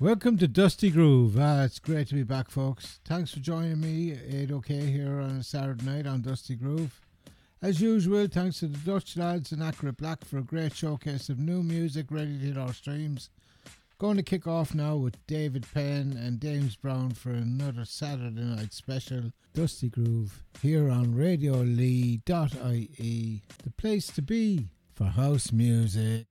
Welcome to Dusty Groove. Ah, it's great to be back, folks. Thanks for joining me, 8 OK, here on a Saturday night on Dusty Groove. As usual, thanks to the Dutch lads and Accurate Black for a great showcase of new music ready to hit our streams. Going to kick off now with David Penn and Dames Brown for another Saturday night special, Dusty Groove, here on RadioLee.ie, the place to be for house music.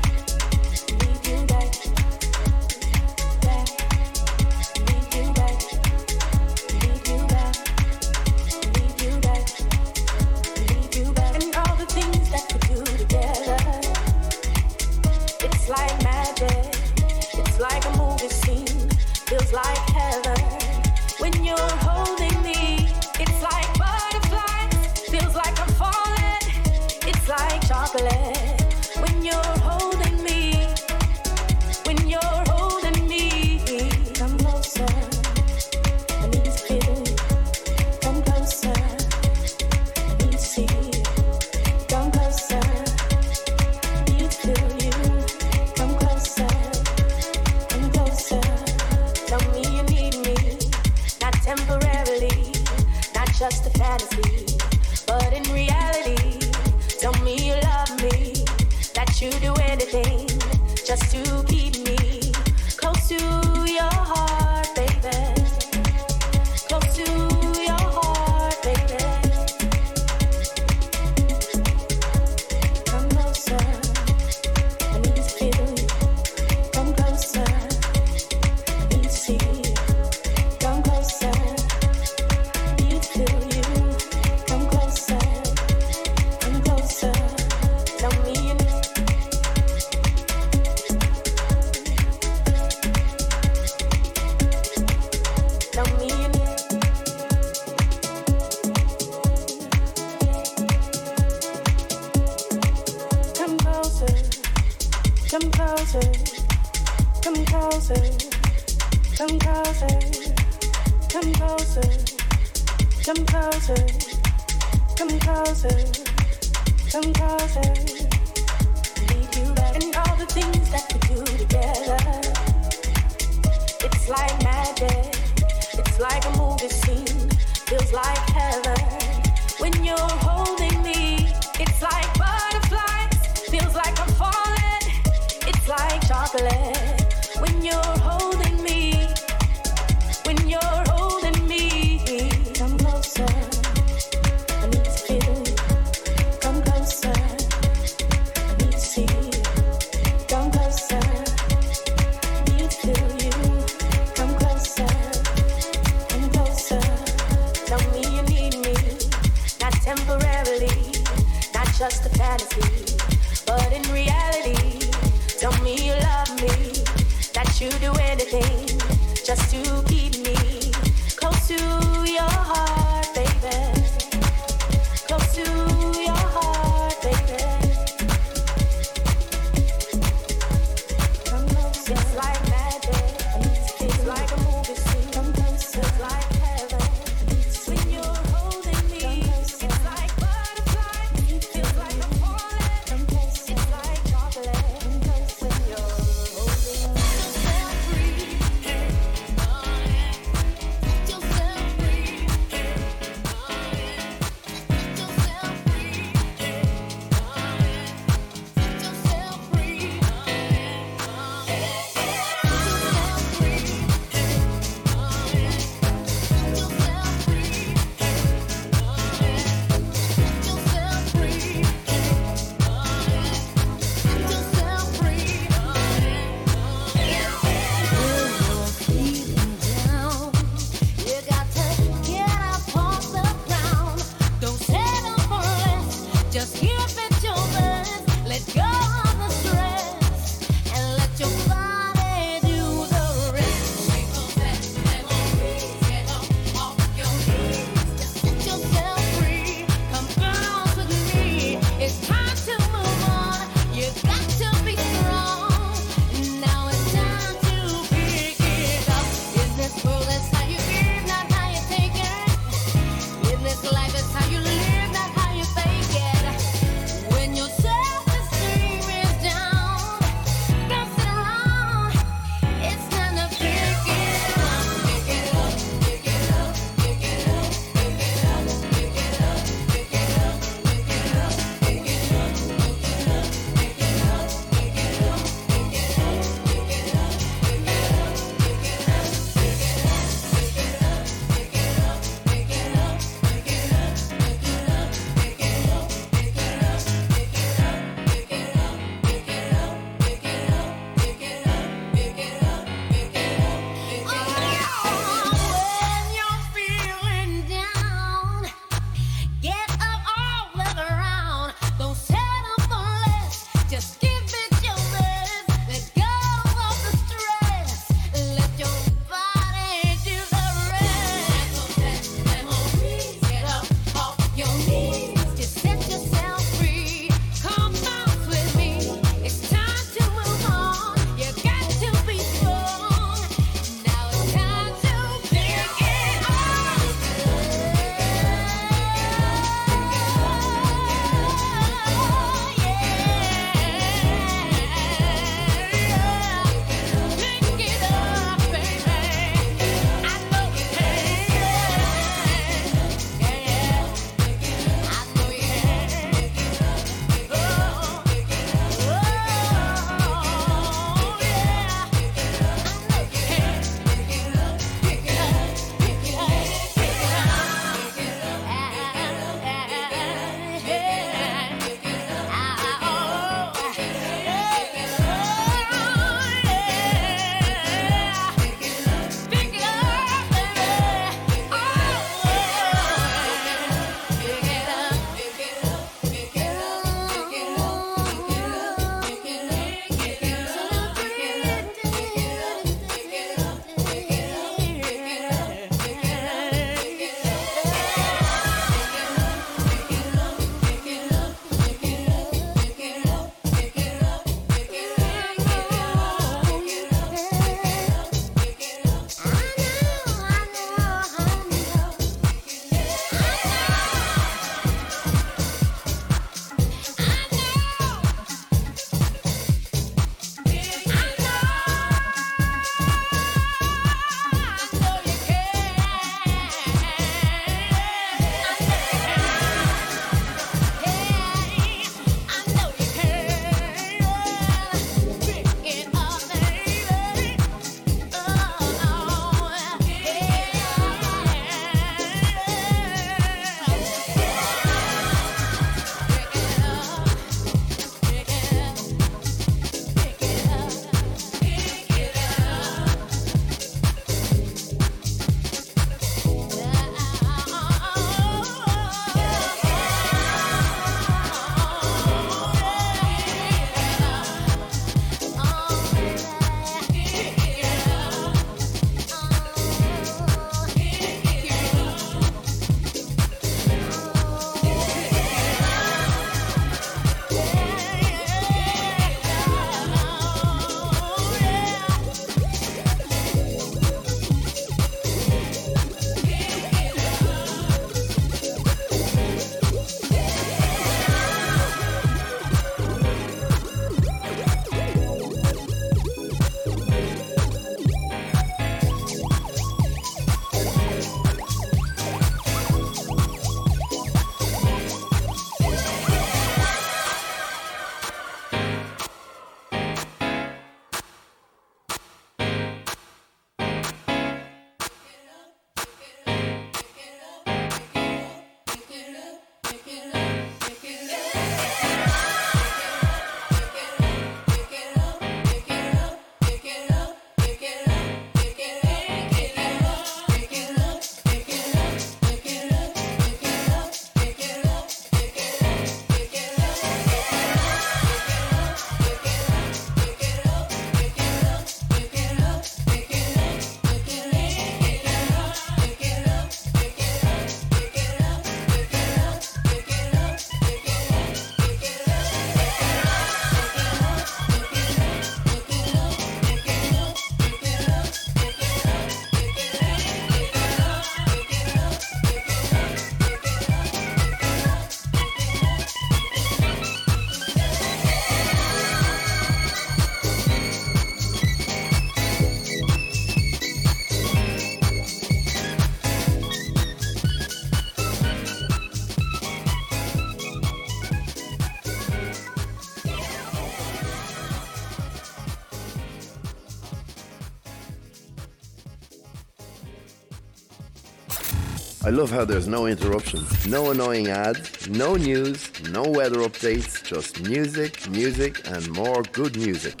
Love how there's no interruptions, no annoying ads, no news, no weather updates, just music, music, and more good music.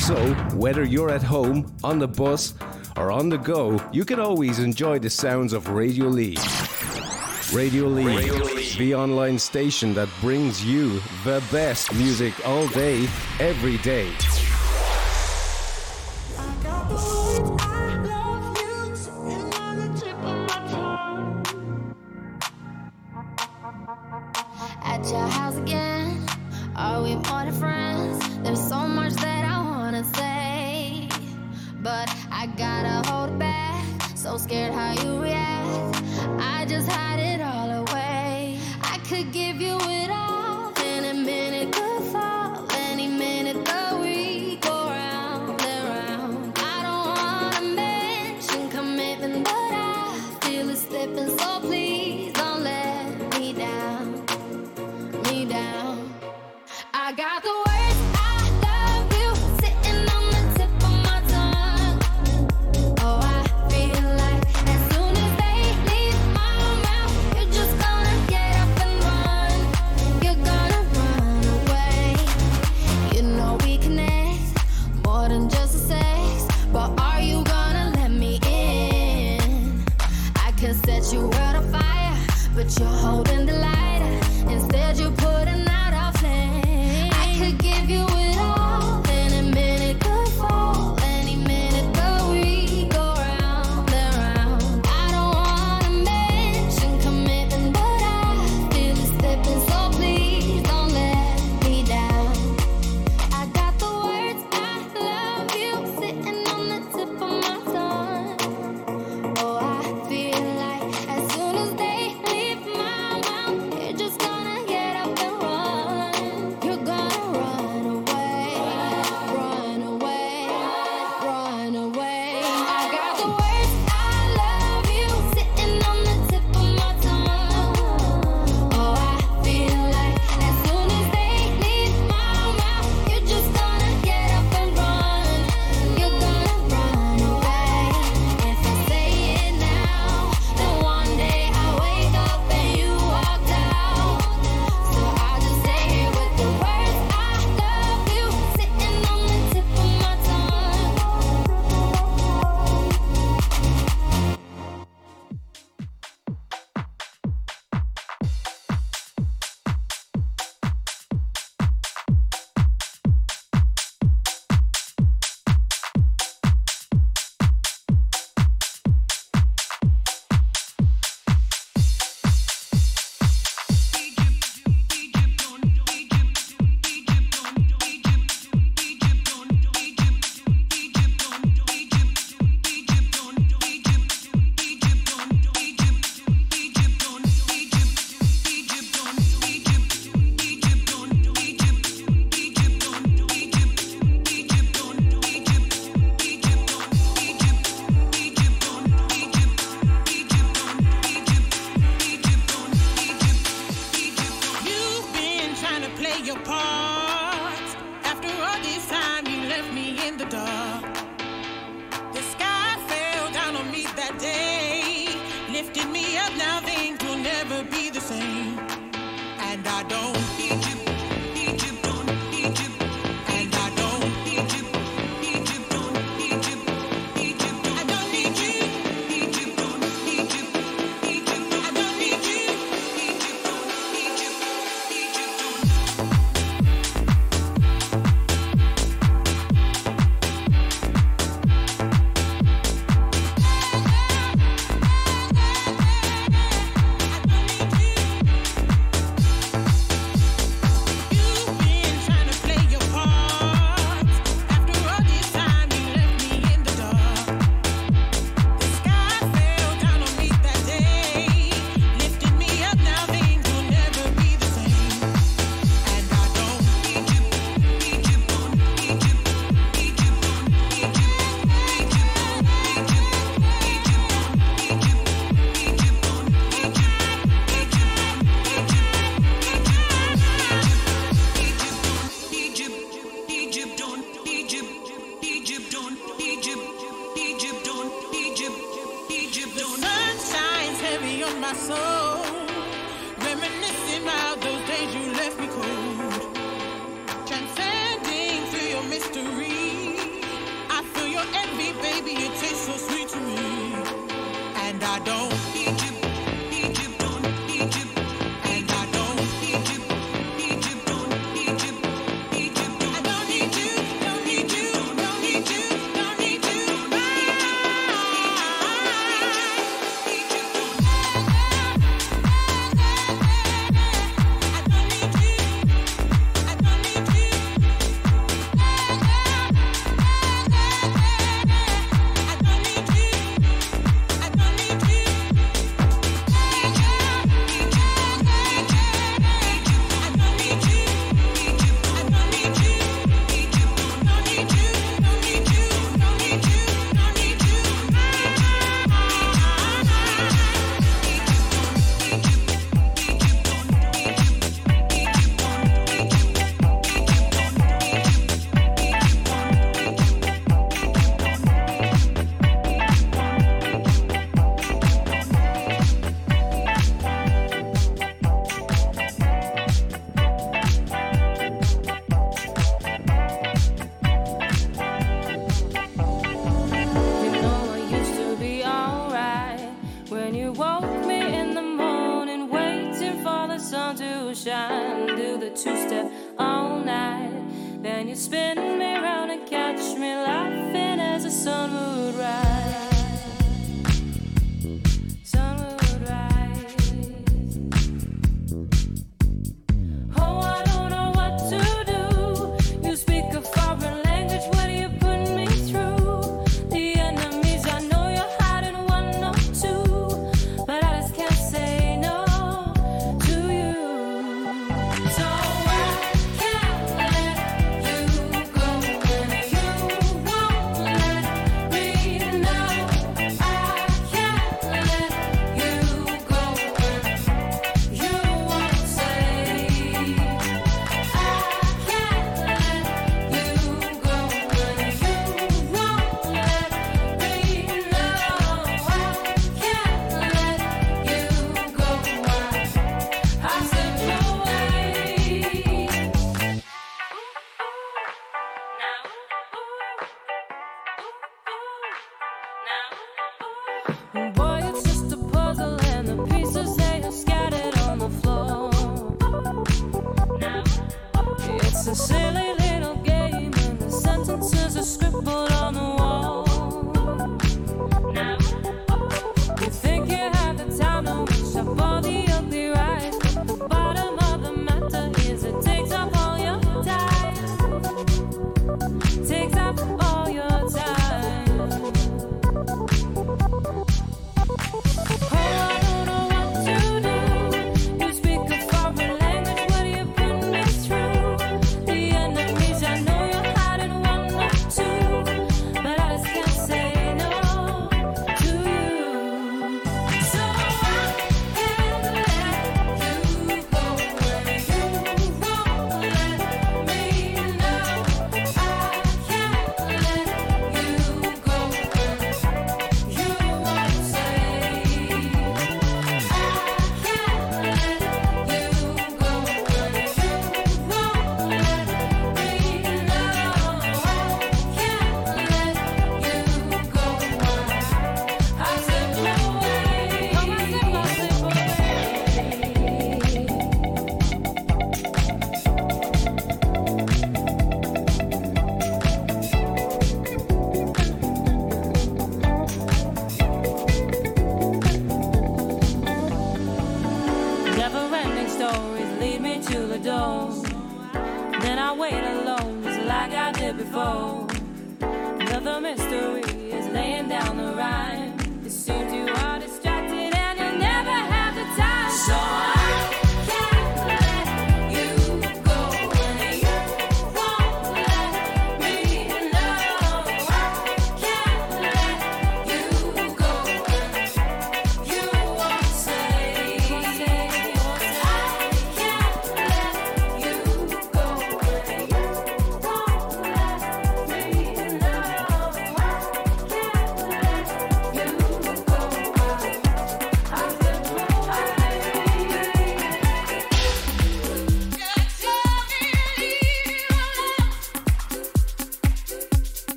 So, whether you're at home, on the bus, or on the go, you can always enjoy the sounds of Radio Lee. Radio Lee, Radio Lee, the online station that brings you the best music all day, every day.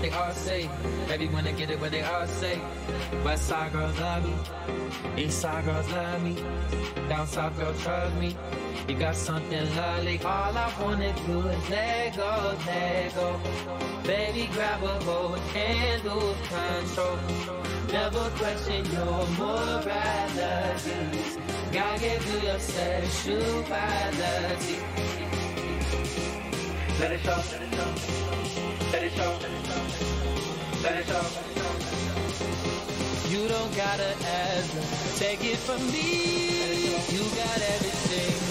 They all say. Baby wanna get it what they all say. West side girls love me. East side girls love me. Down south girls trust me. You got something lovely. All I wanna do is let go, let go. Baby, grab a hold and lose control. Never question your morality. Gotta give you your sexuality. Let it show. Let it show. You don't gotta ask. Take it from me. You got everything.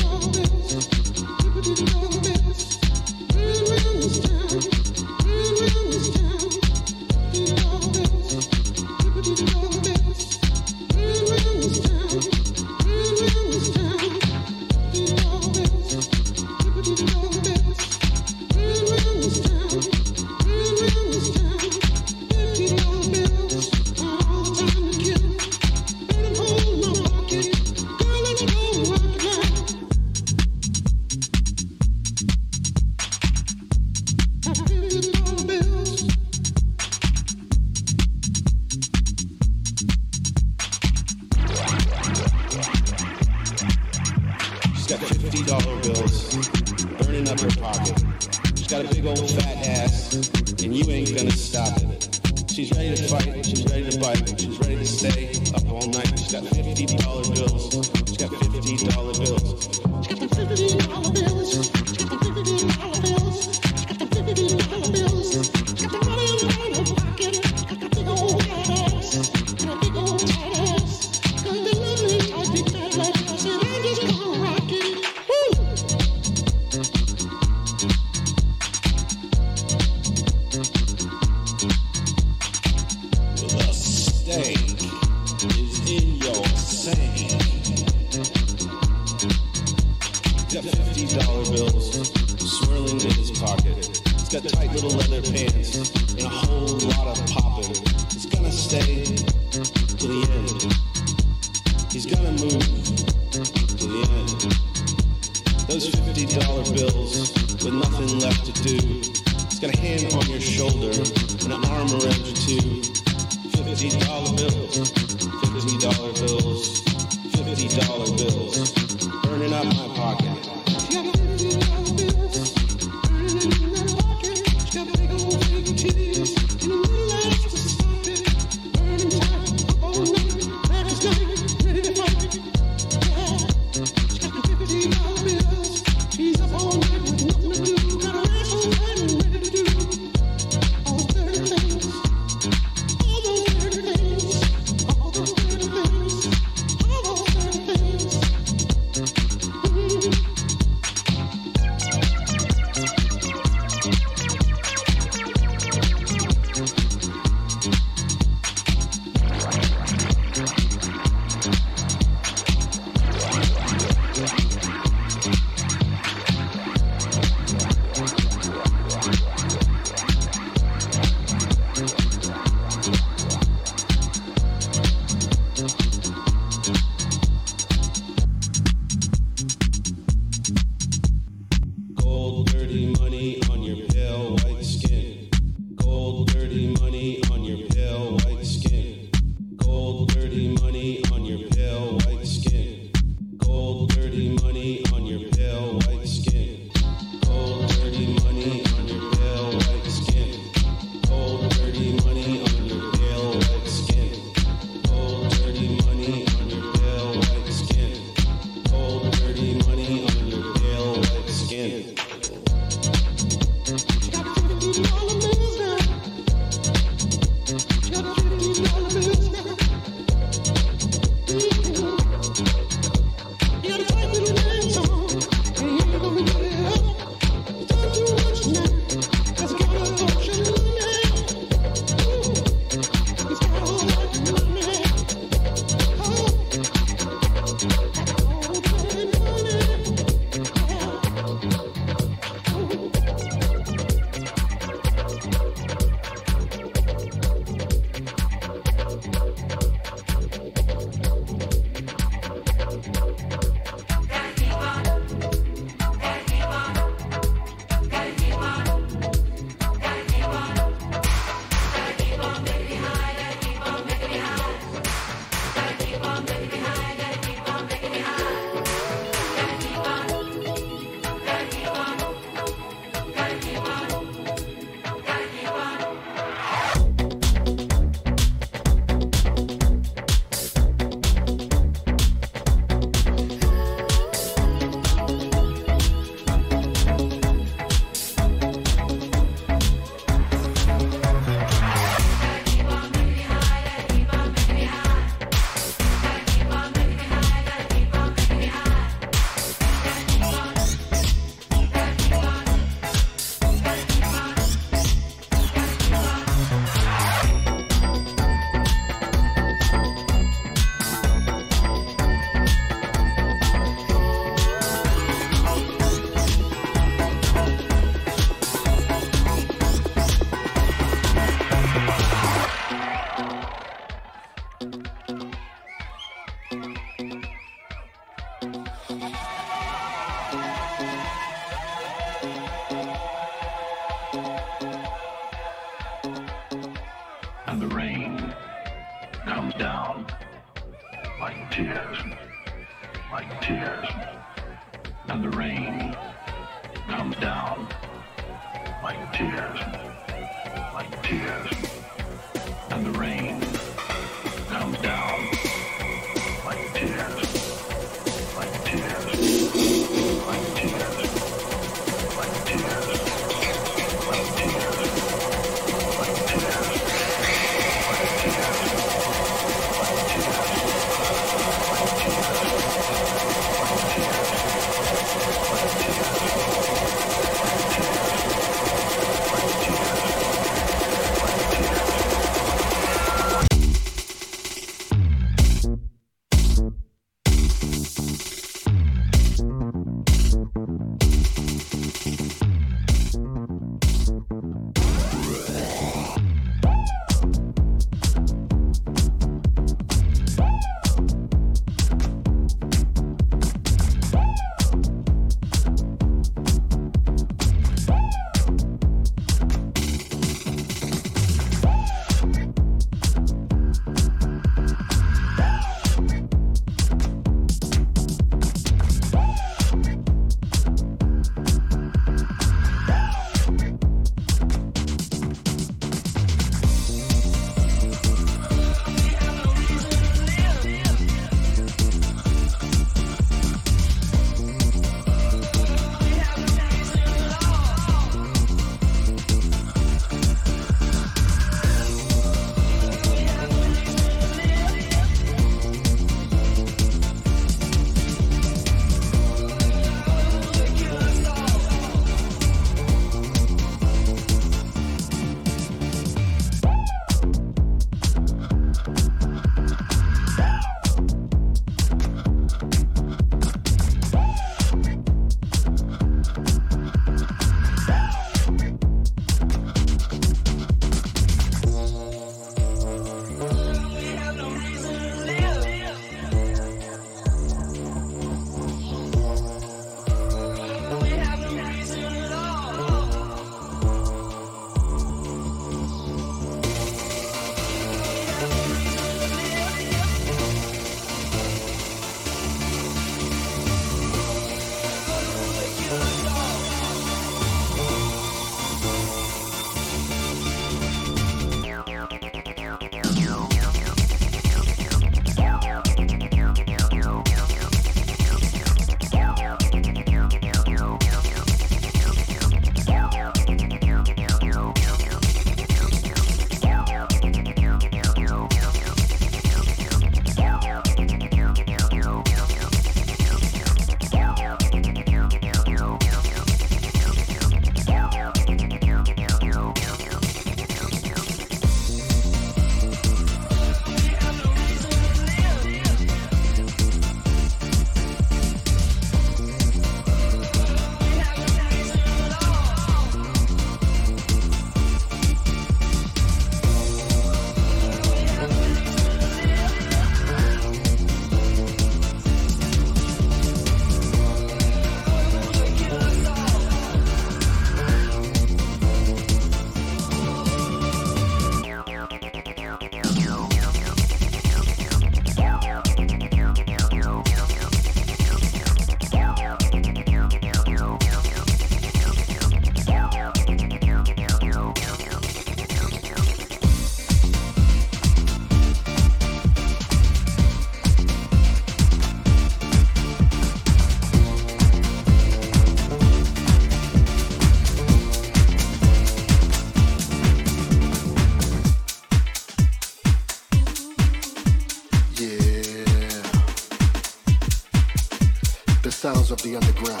sounds of the underground.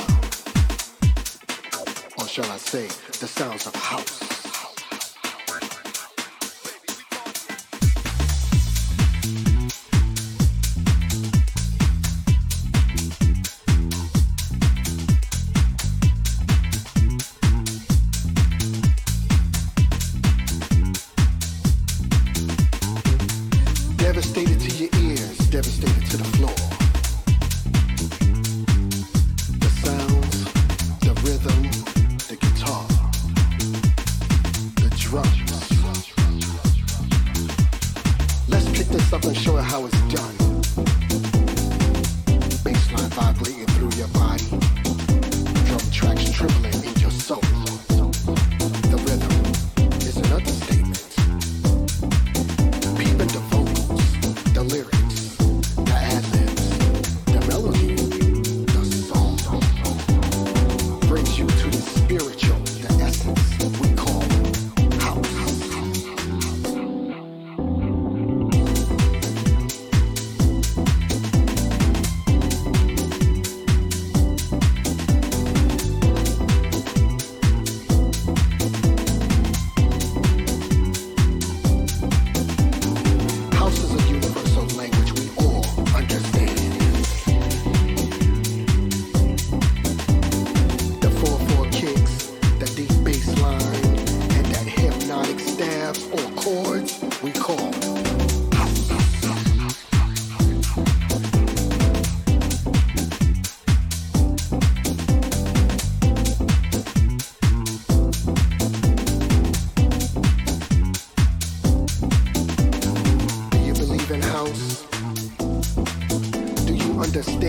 Or shall I say, the sounds of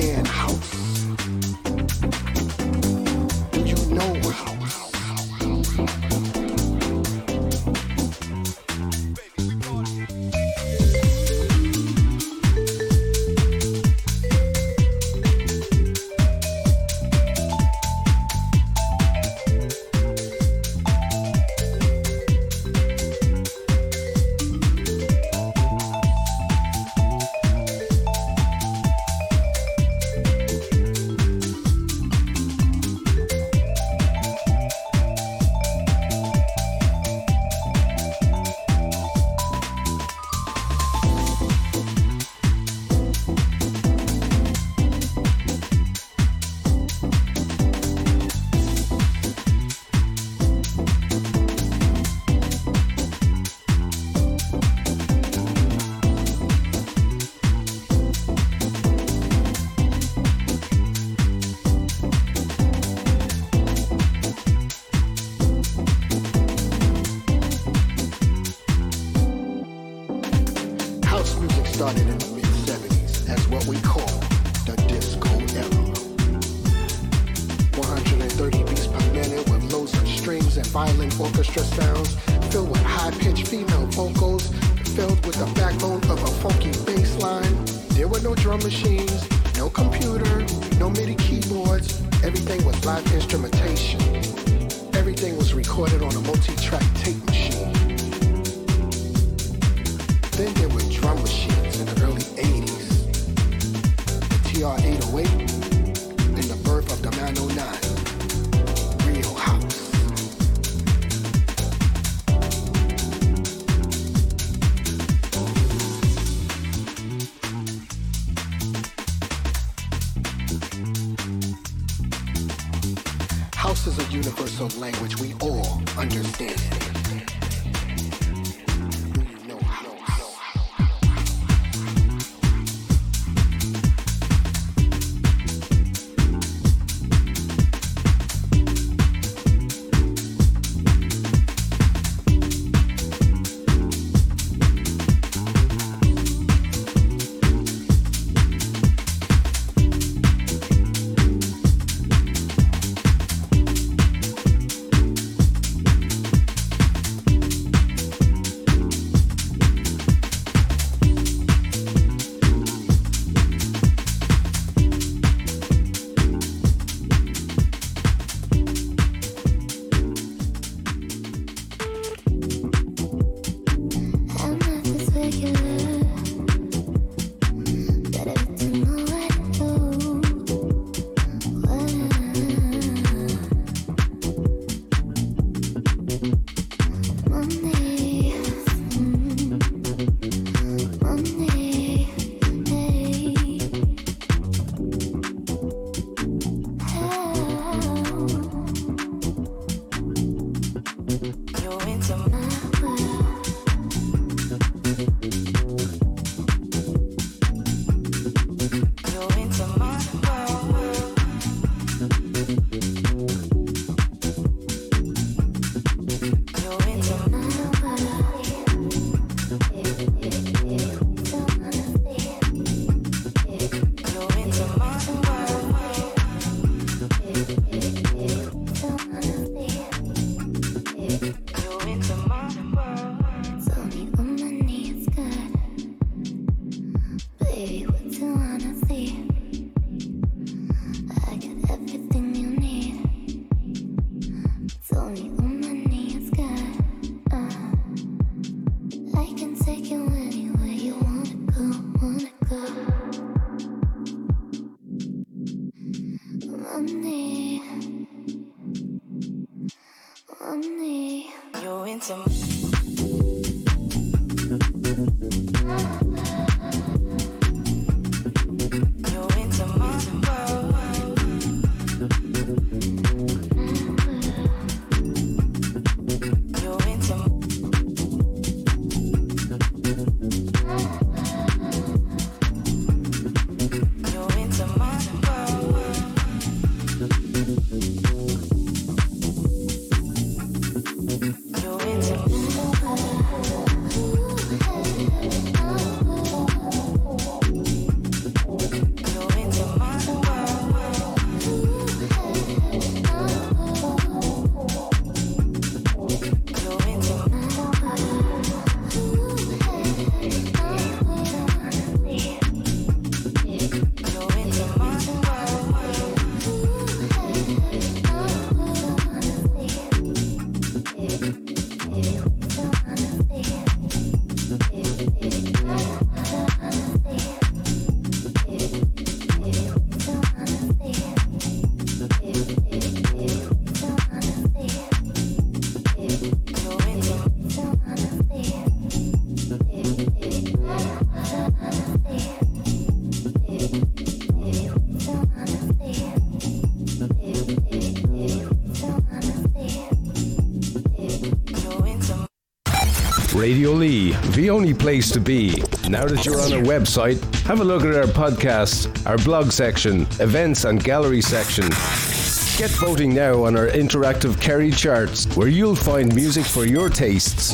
Man House. Radio Lee, the only place to be. Now that you're on our website, have a look at our podcasts, our blog section, events and gallery section. Get voting now on our interactive Kerry charts, where you'll find music for your tastes.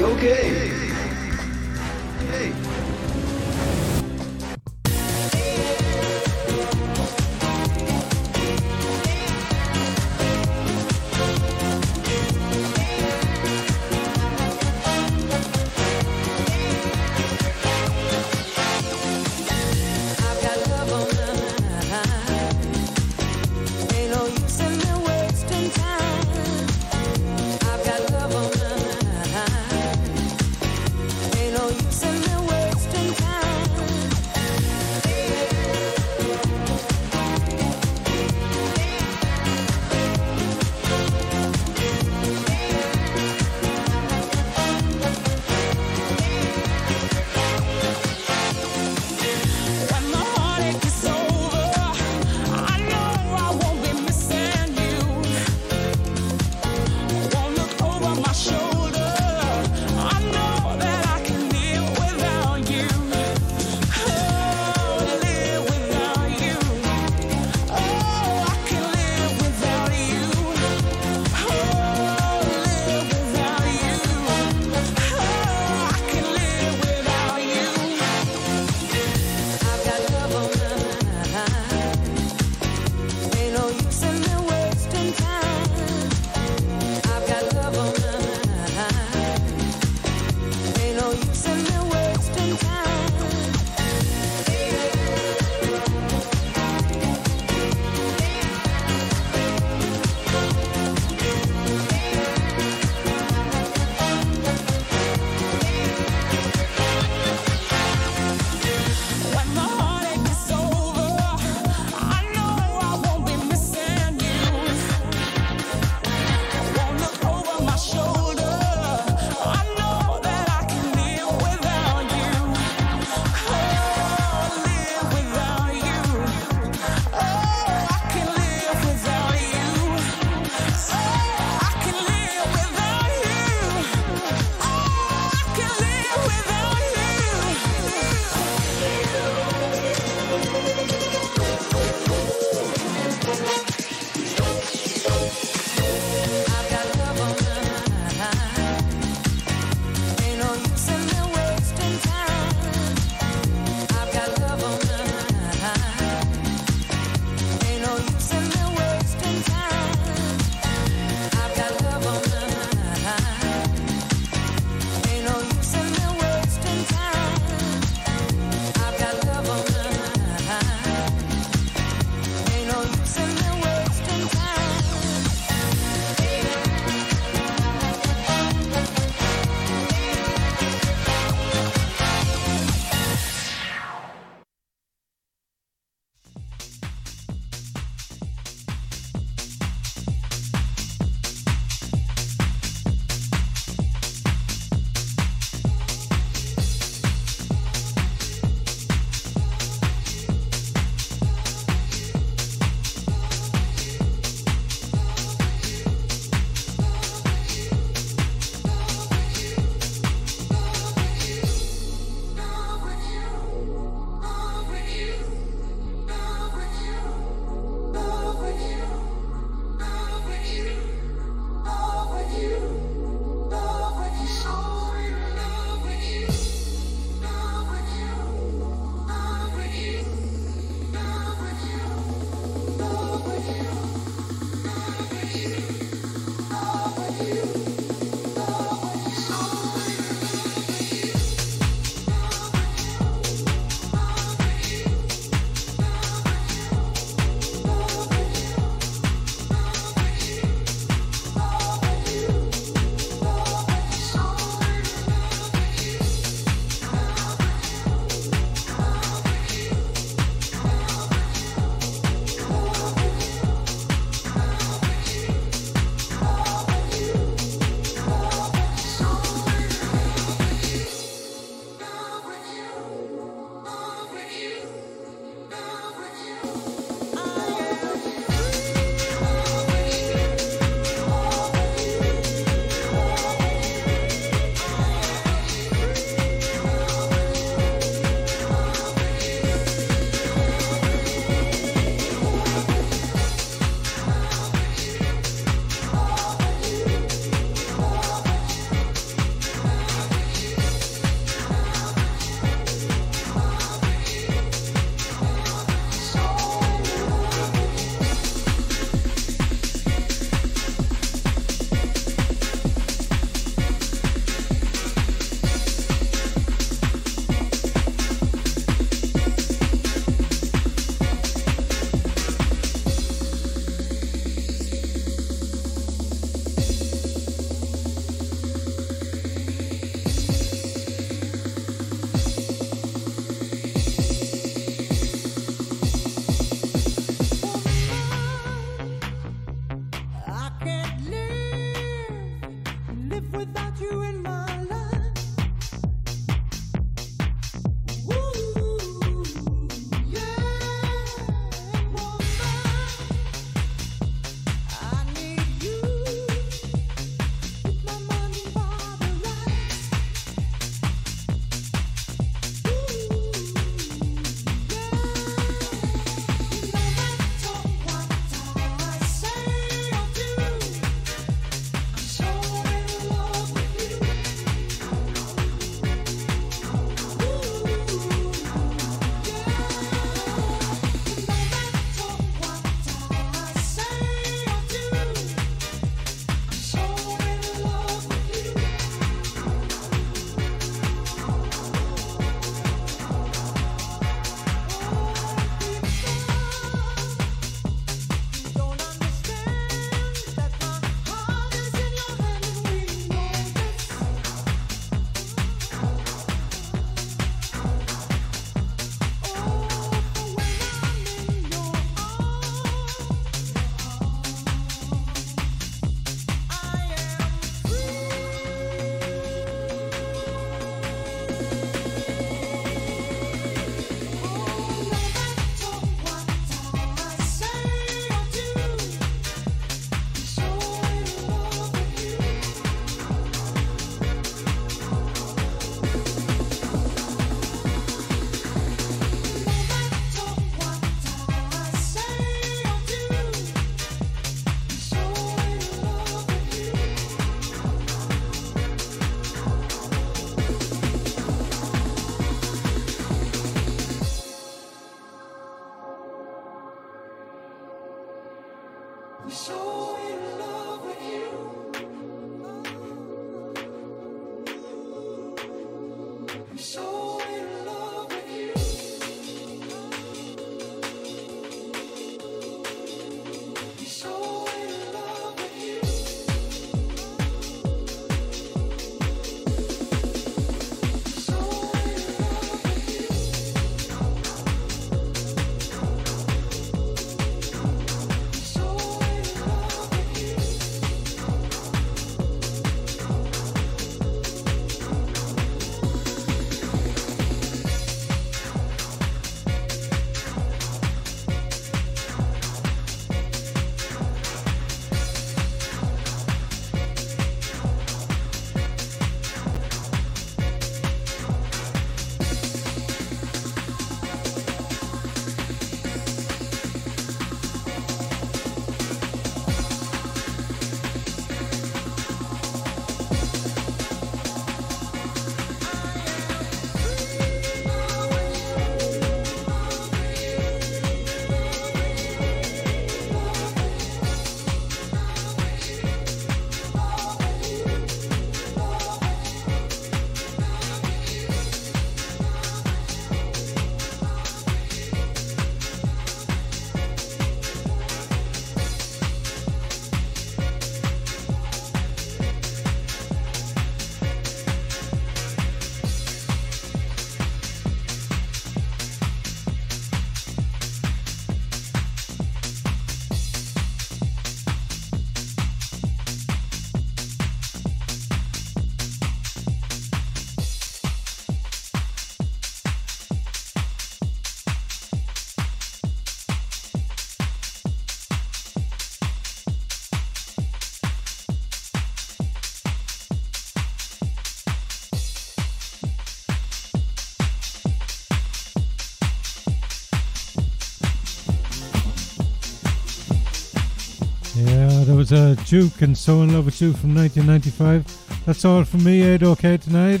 A Duke and So in Love with You from 1995. That's all from me, Ed OK tonight.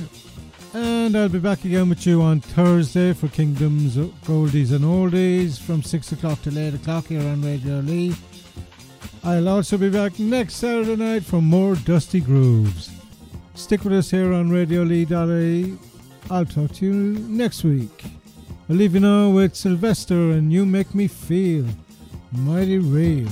And I'll be back again with you on Thursday for Kingdoms Goldies and Oldies from 6 o'clock till 8 o'clock here on Radio Lee. I'll also be back next Saturday night for more Dusty Grooves. Stick with us here on Radio Lee.ie. I'll talk to you next week. I'll leave you now with Sylvester and You Make Me Feel Mighty Real.